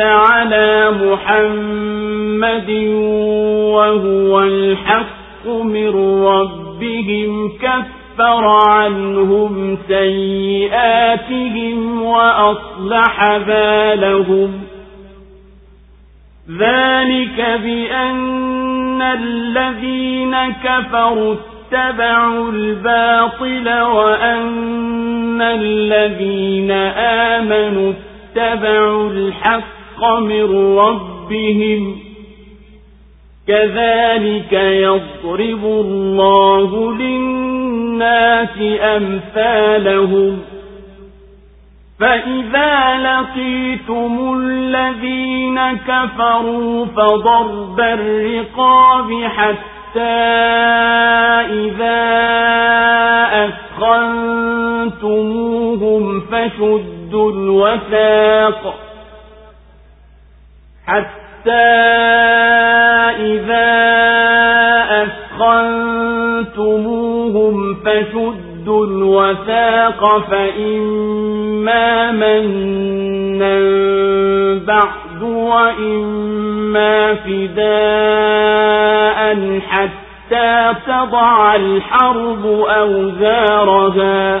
على محمد وهو الحق من ربهم كفر عنهم سيئاتهم وأصلح بالهم. ذلك بأن الذين كفروا اتبعوا الباطل وأن الذين آمنوا اتبعوا الحق من ربهم كذلك يضرب الله للناس أمثالهم فإذا لقيتم الذين كفروا فضرب الرقاب حتى إذا أثخنتموهم فشدوا الوثاق حتى إذا أثخنتموهم فشدوا الوثاق فإما منا بعد وإما فداء حتى تضع الحرب أوزارها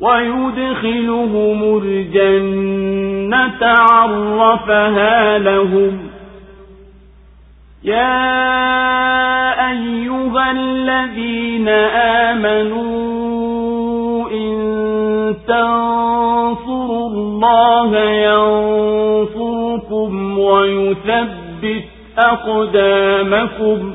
ويدخلهم الجنة عرفها لهم. يا أيها الذين آمنوا إن تنصروا الله ينصركم ويثبت أقدامكم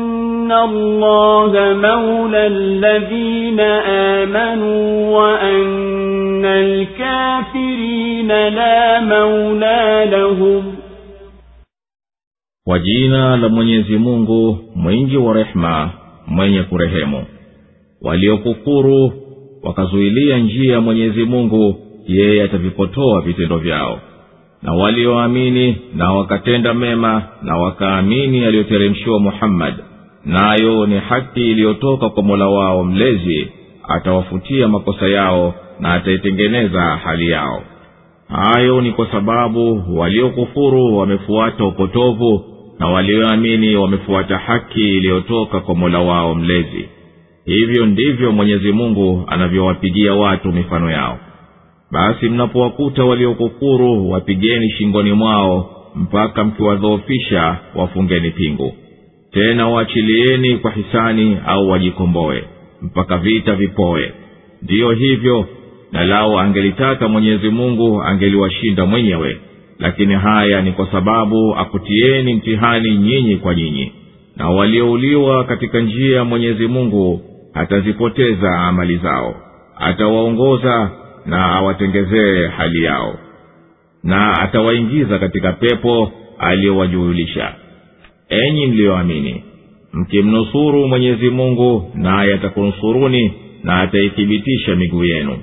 الله مولى الذين آمنوا وأن الكافرين لا مولى لهم kwa jina la mwenyezi mungu mwingi wa rehema mwenye kurehemu waliokufuru wakazuilia njia ya mwenyezi mungu yeye atavipotoa vitendo vyao na walioamini na wakatenda mema na wakaamini aliyoteremshiwa muhammadi nayo ni haki iliyotoka kwa mola wao mlezi atawafutia makosa yao na ataitengeneza hali yao. Hayo ni kwa sababu waliokufuru wamefuata upotovu na walioamini wamefuata haki iliyotoka kwa mola wao mlezi. Hivyo ndivyo mwenyezi mungu anavyowapigia watu mifano yao. Basi mnapowakuta waliokufuru wapigeni shingoni mwao mpaka mkiwadhoofisha wafungeni pingu tena waachilieni kwa hisani au wajikomboe mpaka vita vipoe. Ndiyo hivyo na lao angelitaka mwenyezi mungu angeliwashinda mwenyewe. Lakini haya ni kwa sababu akutieni mtihani nyinyi kwa nyinyi. Na waliouliwa katika njia ya mwenyezi mungu hatazipoteza amali zao. Atawaongoza na awatengezee hali yao. Na atawaingiza katika pepo aliyowajuhulisha enyi mliyoamini mkimnusuru mwenyezi mungu naye atakunusuruni na ataithibitisha miguu yenu.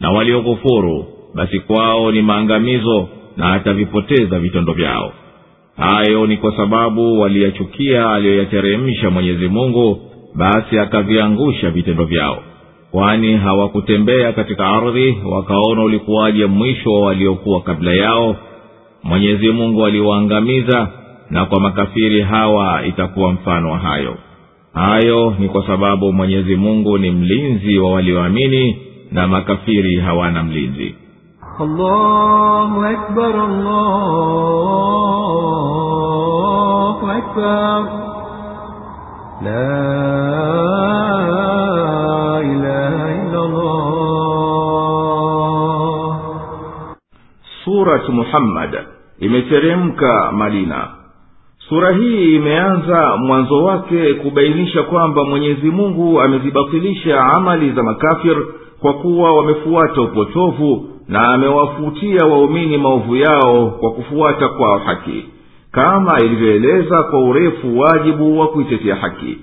Na waliokufuru basi kwao ni maangamizo na atavipoteza vitendo vyao. Hayo ni kwa sababu waliyachukia aliyoyateremsha mwenyezi mungu basi akaviangusha vitendo vyao. Kwani hawakutembea katika ardhi wakaona ulikuwaje mwisho wa waliokuwa kabla yao. Mwenyezi mungu aliwaangamiza na kwa makafiri hawa itakuwa mfano wa hayo. Hayo ni kwa sababu mwenyezi mungu ni mlinzi wa walioamini na makafiri hawana mlinzi. Allahu akbar, allahu akbar. La ilaha surat muhammad imeteremka madina sura hii imeanza mwanzo wake kubainisha kwamba mwenyezi mungu amezibatilisha amali za makafir kwa kuwa wamefuata upotovu na amewafutia waumini maovu yao kwa kufuata kwao haki kama ilivyoeleza kwa urefu wajibu wa kuitetea haki.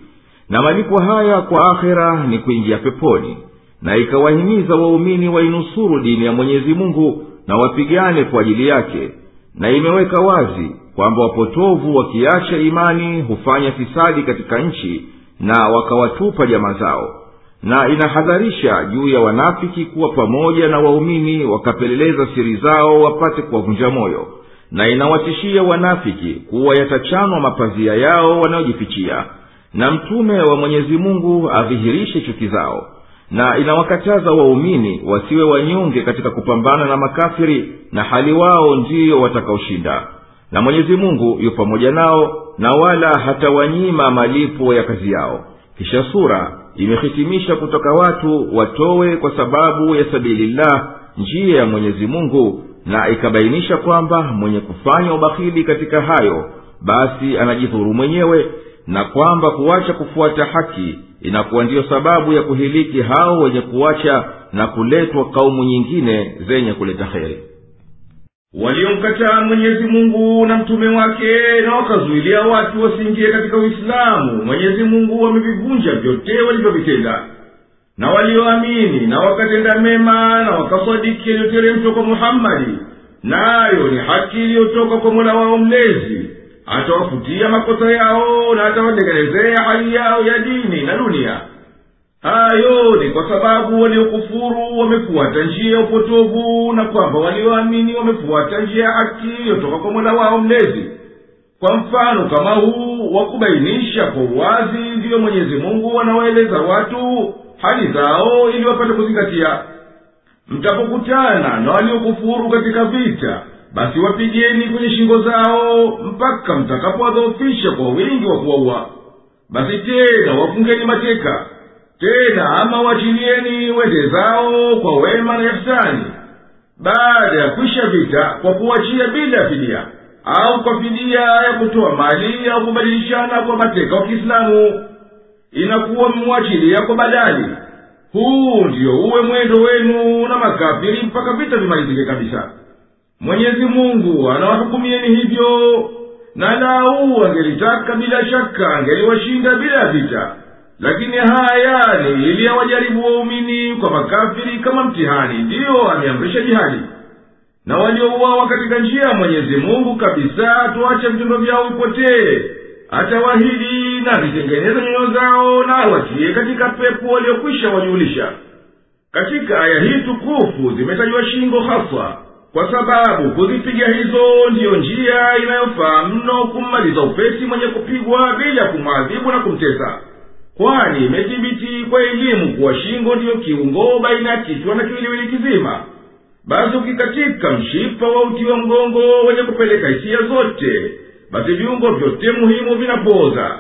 Na malipo haya kwa akhera ni kuingia peponi na ikawahimiza waumini wainusuru dini ya mwenyezi mungu na wapigane kwa ajili yake na imeweka wazi kwamba wapotovu wakiacha imani hufanya fisadi katika nchi na wakawatupa jamaa zao na inahadharisha juu ya wanafiki kuwa pamoja na waumini wakapeleleza siri zao wapate kuwavunja moyo na inawatishia wanafiki kuwa yatachanwa mapazia yao wanayojifichia na mtume wa mwenyezi mungu adhihirishe chuki zao na inawakataza waumini wasiwe wanyonge katika kupambana na makafiri na hali wao ndiyo watakaoshinda na mwenyezi mungu yu pamoja nao na wala hatawanyima malipo ya kazi yao. Kisha sura imehitimisha kutoka watu watowe kwa sababu ya sabilillah njia ya mwenyezi mungu na ikabainisha kwamba mwenye kufanya ubahili katika hayo basi anajidhuru mwenyewe na kwamba kuacha kufuata haki inakuwa ndiyo sababu ya kuhiliki hao wenye kuacha na kuletwa kaumu nyingine zenye kuleta heri waliomkataa mwenyezi mungu na mtume wake na wakazuilia watu wasiingie katika uislamu. Mwenyezi mungu wamevivunja vyote walivyovitenda. Na walioamini na wakatenda mema na wakasadiki yaliyoteremshwa kwa muhammadi nayo ni haki iliyotoka kwa mola wao mlezi. Atawafutia makosa yao na atawatengenezea hali yao ya dini na dunia hayo ni kwa sababu waliokufuru wamefuata njia ya upotovu na kwamba walioamini wamefuata njia ya haki iliyotoka kwa mola wao mlezi. Kwa mfano kama huu wa kubainisha kwa uwazi ndiyo mwenyezi mungu anawaeleza watu hali zao ili wapate kuzingatia. Mtapokutana na waliokufuru katika vita basi wapigeni kwenye shingo zao mpaka mtakapowadhoofisha kwa wingi wa kuwaua. Basi tena wafungeni mateka tena ama wachilieni wende zao kwa wema na ihsani. Baada ya kwisha vita kwa kuwachia bila fidia au kwa fidia ya kutoa mali au kubadilishana kwa mateka wa kiislamu inakuwa mmwachilia kwa badali. Huu ndiyo uwe mwendo wenu na makafiri mpaka vita vimalizike kabisa. Mwenyezi mungu anawahukumieni hivyo na lau angelitaka bila shaka angeliwashinda bila ya vita lakini haya ni ili awajaribu waumini kwa makafiri kama mtihani. Ndiyo ameamrisha jihadi. Na waliouawa katika njia ya mwenyezi mungu kabisa tuache vitendo vyao vipotee. Atawahidi na vitengeneza nyoyo zao na awatie katika pepo waliokwisha wajuulisha katika aya hii tukufu zimetajwa shingo haswa kwa sababu kuzipiga hizo ndiyo njia inayofaa mno kummaliza upesi mwenye kupigwa bila kumwadhibu na kumtesa kwani imethibiti kwa elimu kuwa shingo ndiyo kiungo baina ya kichwa na kiwiliwili kizima. Basi ukikatika mshipa wa uti wa mgongo wenye kupeleka hisia zote basi viungo vyote muhimu vinapooza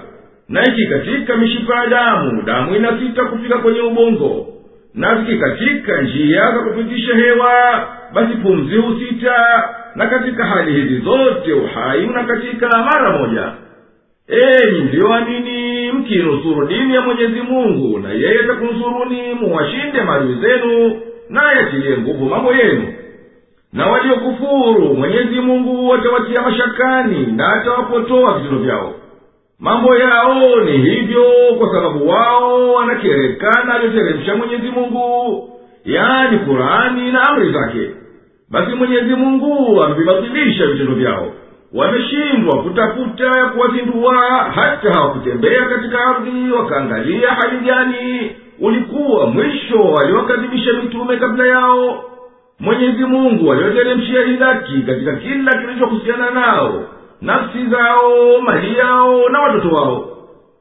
na ikikatika mishipa ya damu damu inasita kufika kwenye ubongo. Na zikikatika njia za kupitisha hewa basi pumzi husita. Na katika hali hizi zote uhai unakatika mara moja. Enyi mliyoamini mkinusuru dini ya mwenyezi mungu na yeye atakunsuruni muwashinde maadui zenu naye atiliye nguvu mambo yenu. Na waliokufuru mwenyezi mungu atawatia mashakani na atawapotoa vitendo vyao. Mambo yao ni hivyo kwa sababu wao wanakerekana aliyoteremsha mwenyezi mungu yaani kurani na amri zake. Basi mwenyezi mungu amevibatilisha vitendo vyao wameshindwa kutafuta kuwazindua hata hawakutembea katika ardhi wakaangalia hali gani. Ulikuwa mwisho waliokadhibisha mitume kabla yao. Mwenyezi mungu aliwateremshia hidaki katika kila kilichohusiana nao nafsi zao mali yao na watoto wao.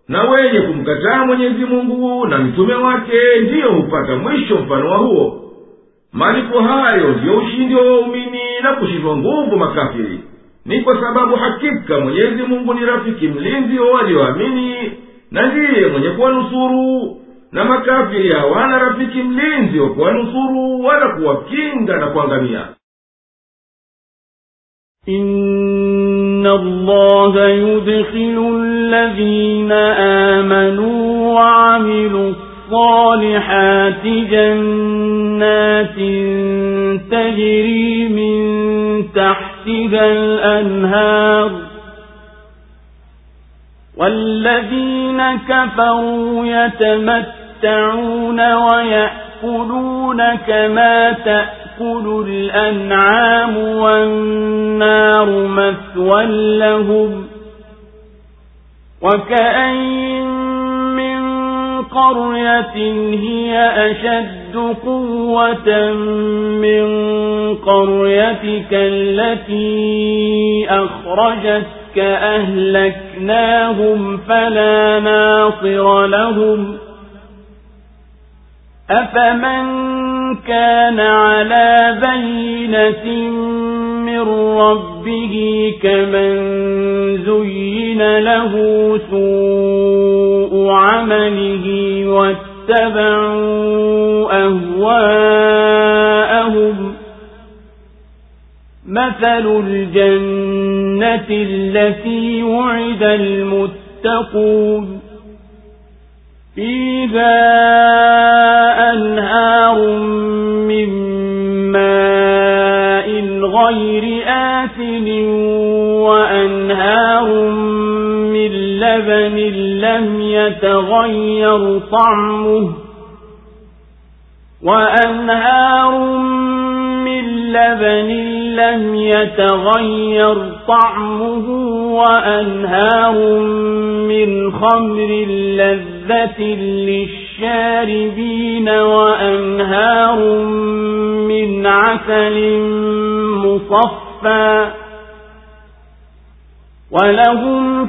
Na wenye kumkataa mwenyezi mungu na mtume wake ndiyo hupata mwisho mfano wa huo. Malipo hayo ndiyo ushindi wa waumini na kushindwa nguvu makafiri ni kwa sababu hakika mwenyezi mungu ni rafiki mlinzi wa walioamini na ndiye mwenye kuwanusuru na makafiri hawana rafiki mlinzi wa kuwanusuru wala kuwakinga na kuangamia إن الله يدخل الذين آمنوا وعملوا الصالحات جنات تجري من تحتها الأنهار والذين كفروا يتمتعون ويأكلون كما تأكل الأنعام والنار مثوى لهم وكأين قرية هي أشد قوة من قريتك التي أخرجتك أهلكناهم فلا ناصر لهم أفمن كان على بينة من ربه كمن زين له سوء عمله واتبعوا أهواءهم. مثل الجنة التي وعد المتقون. فيها أنهار من ماء غير لبن لم يتغير طعمه وأنهار من لبن لم يتغير طعمه وأنهار من خمر لذة للشاربين وأنهار من عسل مصفى ولهم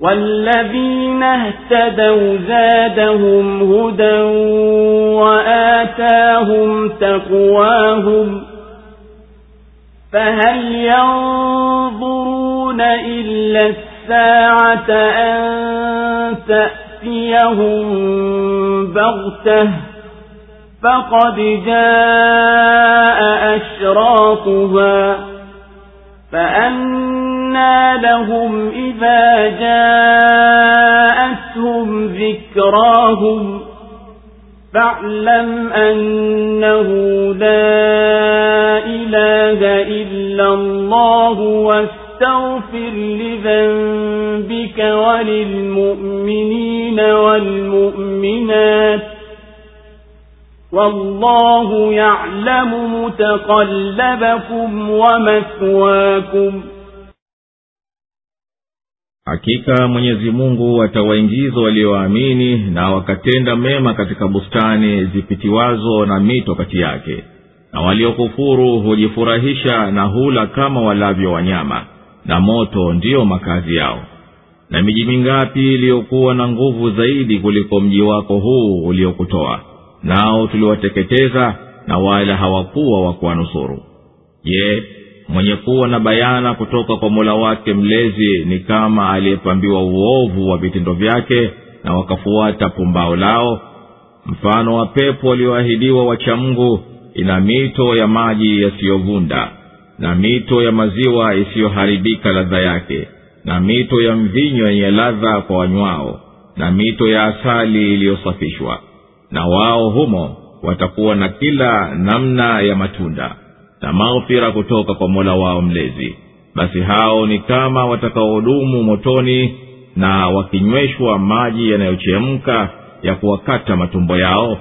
والذين اهتدوا زادهم هدى وآتاهم تقواهم فهل ينظرون إلا الساعة أن تأتيهم بغتة فقد جاء أشراطها فأنى لهم إذا جاءتهم ذكراهم فاعلم أنه لا إله إلا الله واستغفر لذنبك وللمؤمنين والمؤمنات والله يعلم متقلبكم ومثواكم hakika mwenyezi mungu atawaingiza walioamini na wakatenda mema katika bustani zipitiwazo na mito kati yake. Na waliokufuru hujifurahisha na hula kama walavyo wanyama na moto ndiyo makazi yao. Na miji mingapi iliyokuwa na nguvu zaidi kuliko mji wako huu uliokutoa nao tuliwateketeza na wala hawakuwa wa kuwanusuru. Je mwenye kuwa na bayana kutoka kwa mola wake mlezi ni kama aliyepambiwa uovu wa vitendo vyake na wakafuata pumbao lao. Mfano wa pepo walioahidiwa wachamngu ina mito ya maji yasiyovunda na mito ya maziwa isiyoharibika ladha yake na mito ya mvinyo yenye ladha kwa wanywao na mito ya asali iliyosafishwa. Na wao humo watakuwa na kila namna ya matunda na maghfira kutoka kwa mola wao mlezi. Basi hao ni kama watakaohudumu motoni na wakinyweshwa maji yanayochemka ya kuwakata matumbo yao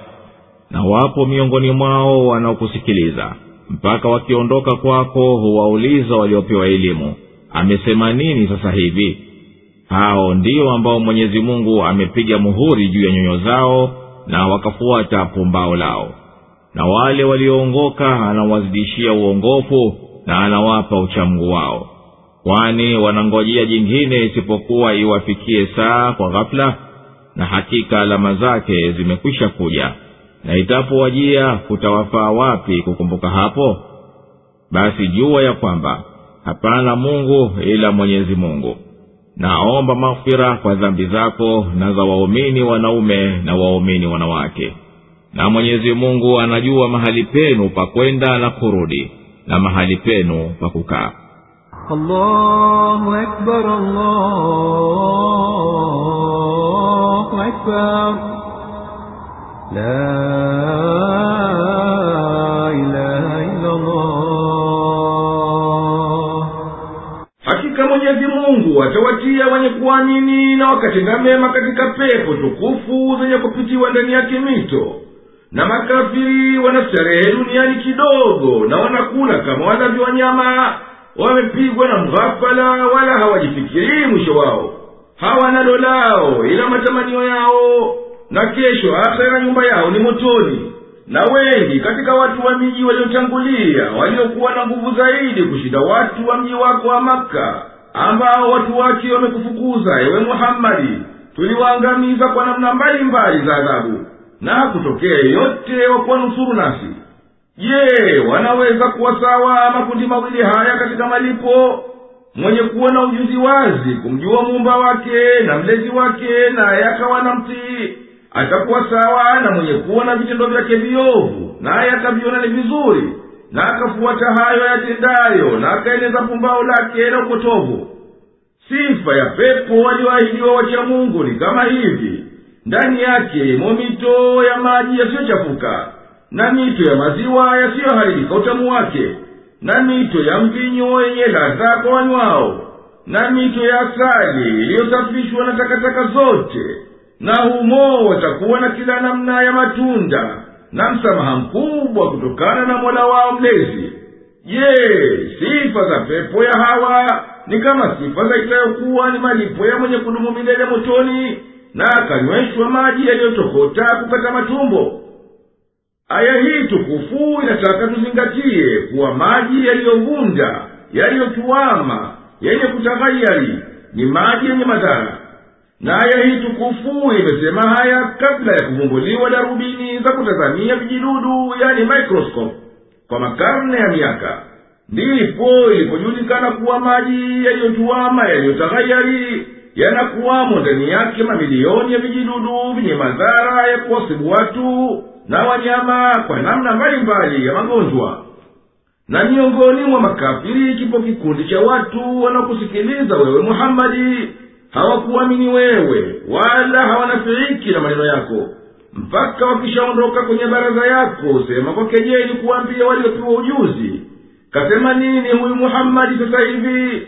na wapo miongoni mwao wanaokusikiliza. Mpaka wakiondoka kwako huwauliza waliopewa elimu amesema nini sasa hivi? Hao ndio ambao mwenyezi mungu amepiga muhuri juu ya nyoyo zao na wakafuata pumbao lao na wale walioongoka anawazidishia uongofu na anawapa uchamgu wao. Kwani wanangojea jingine isipokuwa iwafikie saa kwa ghafula na hakika alama zake zimekwisha kuja. Na itapowajia kutawafaa wapi kukumbuka hapo? Basi jua ya kwamba hapana mungu ila mwenyezi mungu. Naomba maghfira kwa dhambi zako na za waumini wanaume na waumini wanawake na mwenyezi mungu anajua mahali penu pa kwenda na kurudi na mahali penu pa kukaa. Hakika mwenyezi mungu atawatia wenye kuamini na wakatenda mema katika pepo tukufu zenye kupitiwa ndani yake mito na makafiri wanastarehe duniani kidogo na wanakula kama walavyo wanyama. Wamepigwa na mghafala wala hawajifikirii mwisho wao. Hawana lolao ila matamanio yao. Na kesho akhera nyumba yao ni motoni. Na wengi katika watu wa miji waliotangulia waliokuwa na nguvu zaidi kushinda watu wa mji wako wa makka ambao watu wake wamekufukuza ewe muhammadi. Tuliwaangamiza kwa namna mbalimbali za adhabu na kutokea yeyote wa kuwanusuru je wanaweza kuwa sawa makundi mawili haya katika malipo? Mwenye kuwa na ujuzi wazi kumjua muumba wake na mlezi wake naye akawa na mtii atakuwa sawa na mwenye kuwa na vitendo vyake viovu naye akaviona ni vizuri na akafuata hayo yatendayo na akaeneza pumbao lake na upotovu. Sifa ya pepo walioahidiwa wacha mungu ni kama hivi ndani yake imo mito ya maji yasiyochafuka na mito ya maziwa yasiyoharibika utamu wake na mito ya mvinyo yenye ladha kwa wanywao na mito ya asali iliyosafishwa na takataka zote na humo watakuwa na kila namna ya matunda na msamaha mkubwa kutokana na mola wao mlezi. Je sifa za pepo ya hawa ni kama sifa za itayokuwa ni malipo ya mwenye kudumu milele motoni na akanyweshwa maji yaliyotokota kukata matumbo. Aya hii tukufu inataka tuzingatie kuwa maji yaliyovunda yaliyotuama yenye kutaghayari ni maji yenye madhara. Na aya hii tukufu imesema haya kabla ya kuvumbuliwa darubini za kutazamia vijidudu yani microscope kwa makarne ya miaka. Ndipo ilipojulikana kuwa maji yaliyotuama yaliyotaghayari yanakuwamo ndani yake mamilioni ya vijidudu vyenye madhara ya kuwasibu watu na wanyama kwa namna mbalimbali ya magonjwa. Na miongoni mwa makafiri kipo kikundi cha watu wanaokusikiliza wewe muhammadi. Hawakuamini wewe wala hawanafiiki na maneno yako. Mpaka wakishaondoka kwenye baraza yako sema kwa kejeli kuwambia waliopewa ujuzi. Kasema nini huyu muhammadi sasa hivi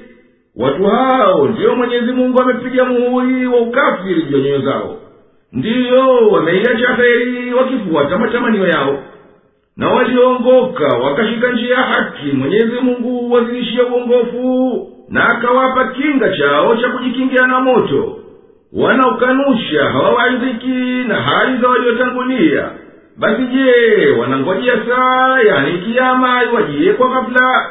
watu hao ndiyo mwenyezi mungu amepiga muhuri wa ukafiri juu ya nyoyo zao. Ndiyo wameiacha heri wakifuata matamanio yao. Na waliongoka wakashika njia ya haki mwenyezi mungu wazidishia uongofu na akawapa kinga chao cha kujikingia na moto. Wanaokanusha hawawaidhiki na hali za waliotangulia. Basi je wanangojea saa yani kiama iwajie kwa ghafula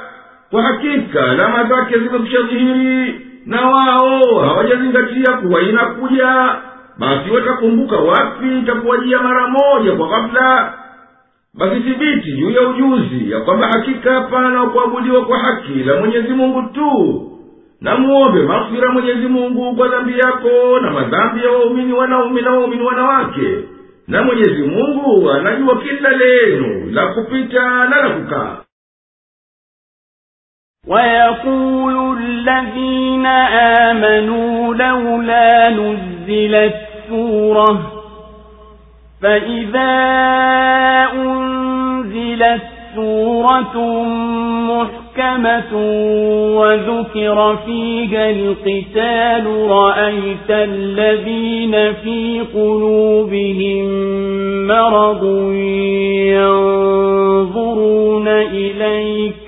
kwa hakika alama zake zimekwisha dhihiri na wao hawajazingatia kuwa inakuja. Basi watakumbuka wapi itakuwajia mara moja kwa ghafula basi thibiti juu ya ujuzi ya kwamba hakika hapana kuabudiwa kwa haki la mwenyezi mungu tu na muombe maghfira mwenyezi mungu kwa dhambi yako na madhambi ya waumini wanaume na waumini wanawake. Na mwenyezi mungu anajua kila lenu la kupita na la kukaa ويقول الذين آمنوا لولا نزلت سورة فإذا أنزلت سورة محكمة وذكر فيها القتال رأيت الذين في قلوبهم مرض ينظرون إليك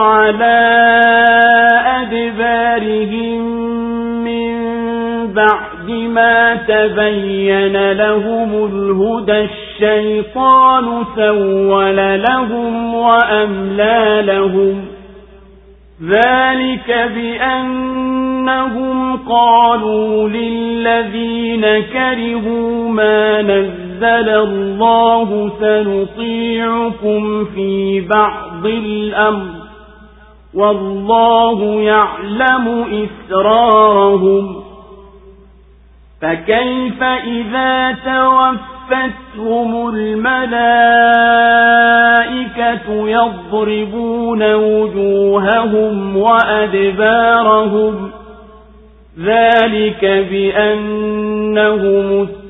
على أدبارهم من بعد ما تبين لهم الهدى الشيطان سول لهم وأملى لهم. ذلك بأنهم قالوا للذين كرهوا ما نزل الله سنطيعكم في بعض الأمر والله يعلم إسرارهم فكيف إذا توفتهم الملائكة يضربون وجوههم وأدبارهم ذلك بأنهم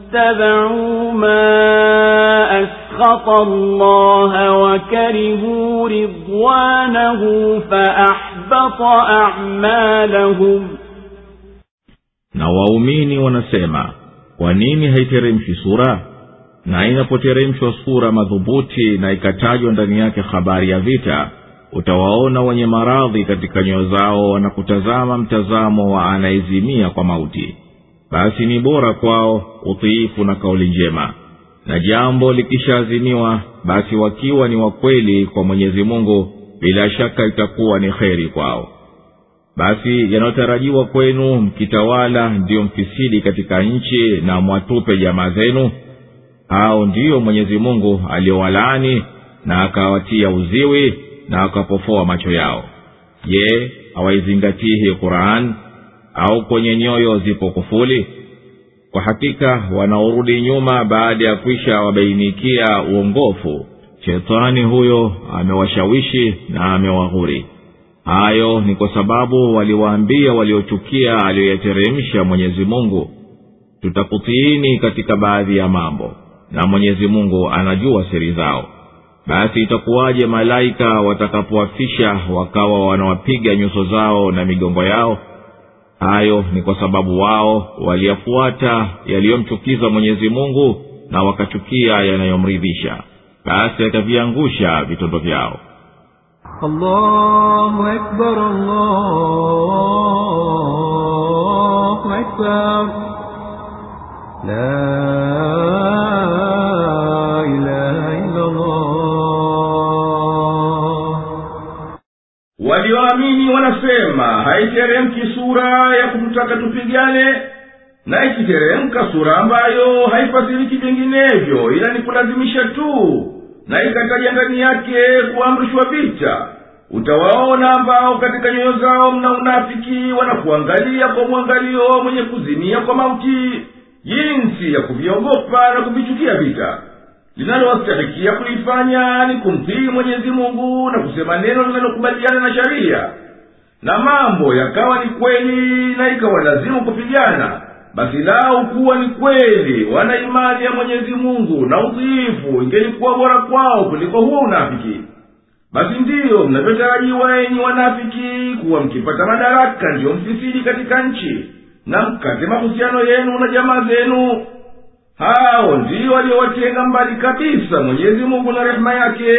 اتبعوا ما أسخط الله وكرهوا رضوانه فأحبط أعمالهم na waumini wanasema kwa nini haiteremshi sura na inapoteremshwa sura madhubuti na ikatajwa ndani yake habari ya vita utawaona wenye maradhi katika nyoyo zao na kutazama mtazamo wa anaezimia kwa mauti basi ni bora kwao utiifu na kauli njema. Na jambo likishaazimiwa basi wakiwa ni wakweli kwa mwenyezi mungu bila shaka itakuwa ni kheri kwao. Basi yanayotarajiwa kwenu mkitawala ndiyo mfisidi katika nchi na mwatupe jamaa zenu. Hao ndiyo mwenyezi mungu aliyowalaani na akawatia uziwi na akapofoa macho yao. Je hawaizingatii hii quran au kwenye nyoyo zipo kufuli? Kwa hakika wanaorudi nyuma baada ya kwisha wabainikia uongofu shetani huyo amewashawishi na amewaghuri. Hayo ni kwa sababu waliwaambia waliochukia aliyoyateremsha mwenyezi mungu. Tutakutiini katika baadhi ya mambo na mwenyezi mungu anajua siri zao. Basi itakuwaje malaika watakapowafisha wakawa wanawapiga nyuso zao na migongo yao hayo ni kwa sababu wao waliyafuata yaliyomchukiza mwenyezi mungu na wakachukia yanayomridhisha basi ataviangusha vitondo vyao. La walioamini wanasema haiteremki sura ya kututaka tupigane na ikiteremka sura ambayo haifasiriki vinginevyo ila ni kulazimisha tu na ikataja ndani yake kuamrishwa vita. Utawaona ambao katika nyoyo zao mna unafiki wanakuangalia kwa mwangalio mwenye kuzimia kwa mauti jinsi ya kuviogopa na kuvichukia vita linalowastahikia kulifanya ni kumtii mwenyezi mungu na kusema neno linalokubaliana na sharia. Na mambo yakawa ni kweli na ikawa lazimu kupigana basi lau kuwa ni kweli wana imani ya mwenyezi mungu na utiifu ingelikuwa bora kwao kuliko huo unafiki. Basi ndiyo mnavyotarajiwa enyi wanafiki kuwa mkipata madaraka ndiyo mfisidi katika nchi. Na mkate mahusiano yenu na jamaa zenu hao ndio waliowatenga mbali kabisa mwenyezi mungu na rehema yake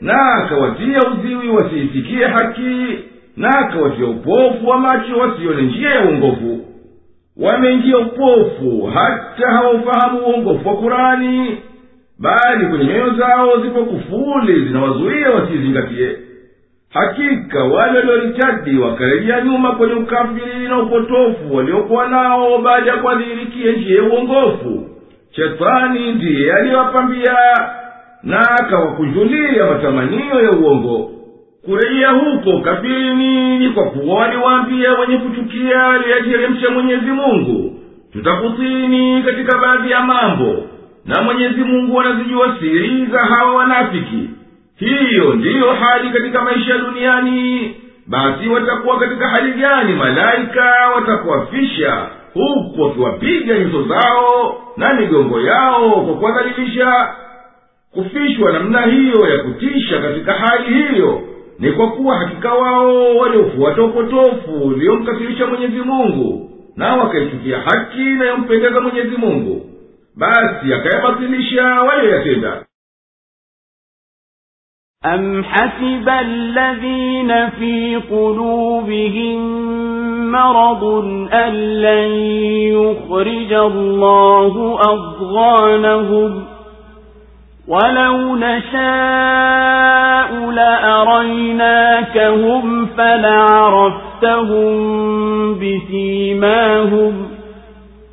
na akawatia uziwi wasiisikie haki na akawatia upofu wa macho wasione njia ya uongofu. Wameingia upofu hata hawaufahamu uongofu wa kurani bali kwenye nyoyo zao zipo kufuli zinawazuia wasiizingatie hakika wale walioritadi wakarejea nyuma kwenye ukafiri na upotofu waliokuwa nao baada ya kuadhirikia njia ya uongofu shetani ndiye aliyowapambia na akawakunjulia matamanio ya uongo. Kurejea huko kafirini ni kwa kuwa waliwaambia wenye kuchukia aliyateremsha mwenyezi mungu. Tutakutini katika baadhi ya mambo na mwenyezi mungu anazijua siri za hawa wanafiki. Hiyo ndiyo hali katika maisha duniani. Basi watakuwa katika hali gani? Malaika watakuwafisha huku wakiwapiga nyuso zao na migongo yao kwa kuwadhalilisha kufishwa namna hiyo ya kutisha katika hali hiyo ni kwa kuwa hakika wao waliofuata upotofu uliomkasirisha mwenyezi mungu na wakaichukia haki inayompendeza mwenyezi mungu basi akayabatilisha walioyatenda أم حسب الذين في قلوبهم مرض أن لن يخرج الله أضغانهم. ولو نشاء لأريناكهم فلعرفتهم بسيماهم.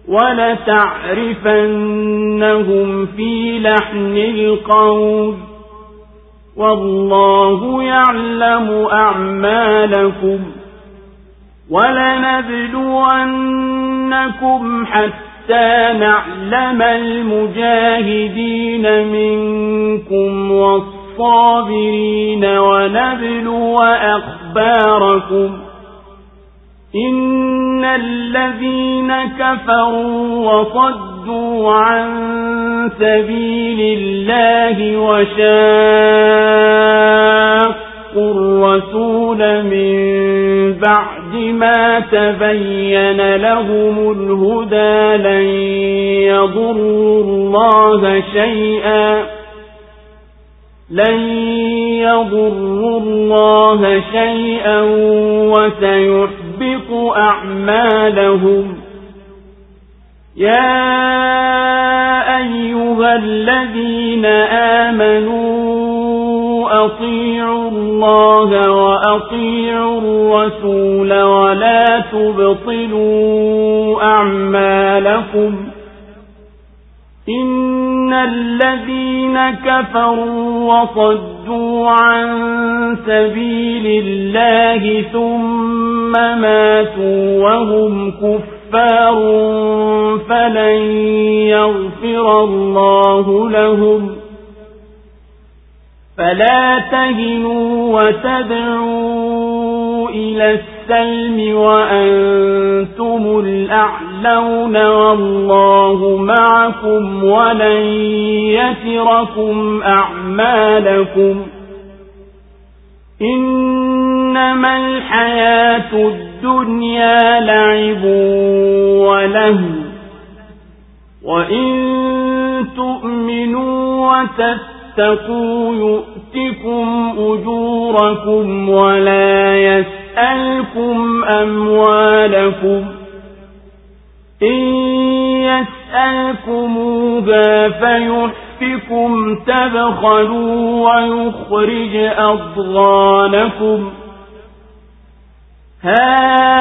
ولتعرفنهم في لحن القول. والله يعلم أعمالكم. ولنبلونكم حتى نعلم المجاهدين منكم والصابرين ونبلو أخباركم إن الذين كفروا وصدوا عن سبيل الله وشاقوا الرسول من بعد ما تبين لهم الهدى لن يضروا الله شيئا. لن يضروا الله شيئا وسيحبط أعمالهم. يا أيها الذين آمنوا أطيعوا الله وأطيعوا الرسول ولا تبطلوا أعمالكم إن الذين كفروا وصدوا عن سبيل الله ثم ماتوا وهم كفار فلن يغفر الله لهم فلا تهنوا وتدعوا إلى السلم وأنتم الأعلون والله معكم ولن يتركم أعمالكم إنما الحياة الدنيا لعب ولهو وإن تؤمنوا وتتقوا يؤتكم أجوركم ولا يسألكم أموالكم إن يسألكموها فيحفكم تبخلوا ويخرج أضغانكم ها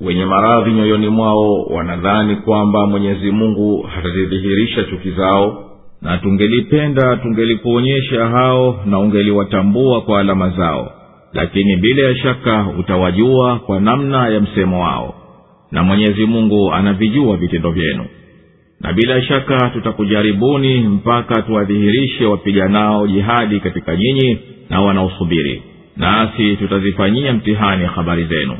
wenye maradhi nyoyoni mwao wanadhani kwamba mwenyezi mungu hatazidhihirisha chuki zao na tungelipenda tungelikuonyesha hao na ungeliwatambua kwa alama zao. Lakini bila ya shaka utawajua kwa namna ya msemo wao. Na mwenyezi mungu anavijua vitendo vyenu. Na bila shaka tutakujaribuni mpaka tuwadhihirishe wapiganao jihadi katika nyinyi na wanaosubiri. Nasi tutazifanyia mtihani habari zenu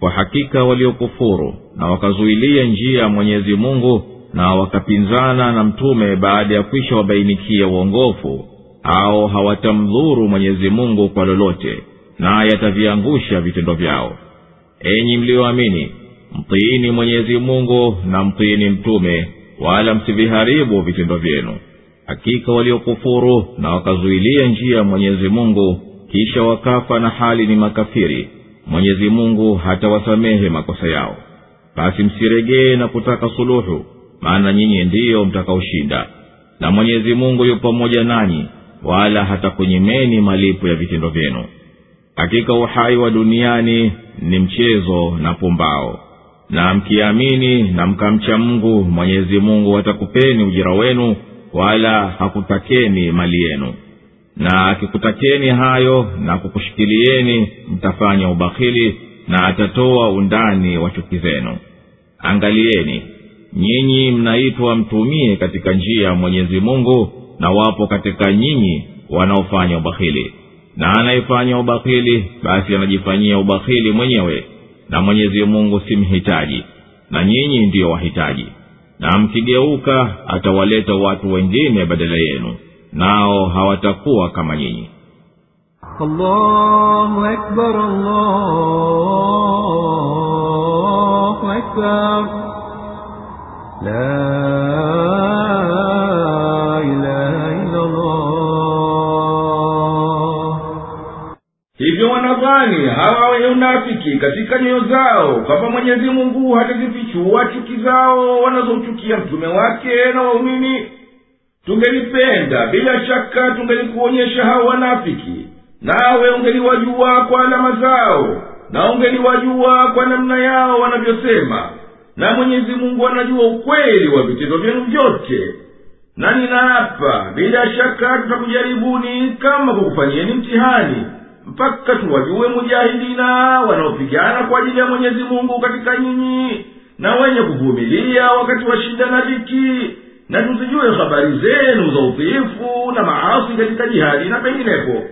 kwa hakika waliokufuru na wakazuilia njia ya mwenyezi mungu na wakapinzana na mtume baada ya kwisha wabainikia uongofu au hawatamdhuru mwenyezi mungu kwa lolote naye ataviangusha vitendo vyao. Enyi mliyoamini mtiini mwenyezi mungu na mtiini mtume wala msiviharibu vitendo vyenu. Hakika waliokufuru na wakazuilia njia ya mwenyezi mungu kisha wakafa na hali ni makafiri mwenyezi mungu hatawasamehe makosa yao. Basi msiregee na kutaka suluhu maana nyinyi ndiyo mtakaoshinda. Na mwenyezi mungu yu pamoja nanyi wala hatakunyimeni malipo ya vitendo vyenu. Hakika uhai wa duniani ni mchezo na pumbao. Na mkiamini na mkamcha mungu mwenyezi mungu atakupeni ujira wenu wala hakutakeni mali yenu na akikutakeni hayo na kukushikilieni mtafanya ubakhili na atatoa undani wa chuki zenu. Angalieni nyinyi mnaitwa mtumie katika njia ya mwenyezi mungu na wapo katika nyinyi wanaofanya ubakhili na anayefanya ubakhili basi anajifanyia ubakhili mwenyewe na mwenyezi mungu si mhitaji na nyinyi ndiyo wahitaji. Na mkigeuka atawaleta watu wengine badala yenu nao hawatakuwa kama nyinyi. Hivyo wanadhani hawa wenye unafiki katika nyoyo zao kwamba mwenyezi mungu hatazifichua chuki zao wanazochukia mtume wake na waumini tungelipenda bila shaka tungelikuonyesha hao wanafiki. Nawe ungeliwajua kwa alama zao na ungeliwajua kwa namna yao wanavyosema. Na mwenyezi mungu anajua ukweli wa vitendo vyenu vyote. Na ninaapa bila shaka tutakujaribuni kama kukufanyieni mtihani mpaka tuwajue mujahidina wanaopigana kwa ajili ya mwenyezi mungu katika nyinyi na wenye kuvumilia wakati wa shida na dhiki na tuzijue habari zenu za udhiifu na maasi katika jihadi na penginepo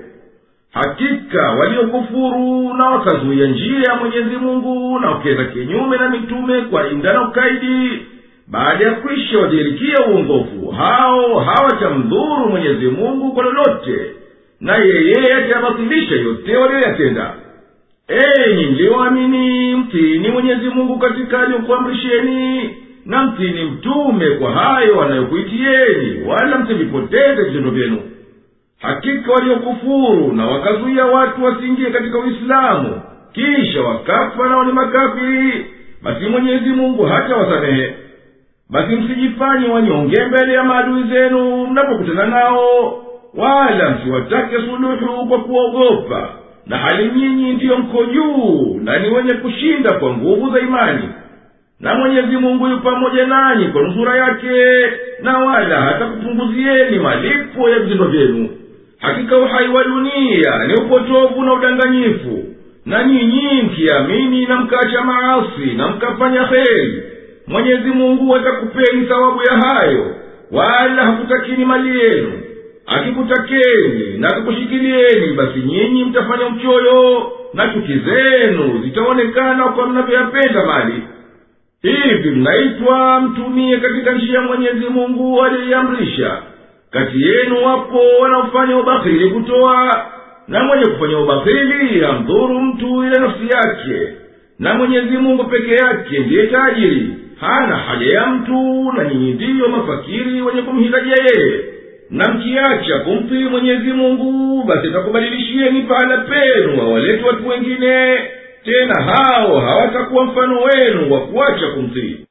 hakika waliokufuru na wakazuia njia ya mwenyezi mungu na wakenda kinyume na mitume kwa inda na ukaidi baada ya kwisha wadhirikia uongofu hao hawatamdhuru mwenyezi mungu kwa lolote na yeye atayabatilisha yote waliyoyatenda. Enyi mliyoamini mtini mwenyezi mungu katika aliyokuamrisheni na mtini mtume kwa hayo anayokuitieni wala msivipoteze vitendo vyenu. Hakika waliokufuru na wakazuia watu wasiingie katika uislamu kisha wakafa nao ni makafiri basi mwenyezi mungu hata wasamehe. Basi msijifanye wanyonge mbele ya maadui zenu mnapokutana nao wala msiwatake suluhu kwa kuogopa. Na hali nyinyi ndiyo mko juu na ni wenye kushinda kwa nguvu za imani na mwenyezi mungu yu pamoja nanyi kwa nusura yake na wala hatakupunguzieni malipo ya vitendo vyenu. Hakika uhai wa dunia ni upotovu na udanganyifu na nyinyi mkiamini na mkaacha maasi na mkafanya heri mwenyezi mungu atakupeni thawabu ya hayo wala hakutakini mali yenu. Akikutakeni na akakushikilieni basi nyinyi mtafanya uchoyo na chuki zenu zitaonekana kwa mnavyoyapenda mali hivi mnaitwa mtumie katika njia mwenyezi mungu aliyoiamrisha kati yenu wapo wanaofanya ubahili kutoa na mwenye kufanya ubakhili amdhuru mtu ile nafsi yake na mwenyezi mungu peke yake ndiye tajiri. Hana haja ya mtu na nyinyi ndiyo mafakiri wenye kumhitajia yeye. Na mkiacha kumtii mwenyezi mungu basi atakubadilishieni pahala penu wawalete watu wengine tena hao hawatakuwa mfano wenu wa kuacha kumtii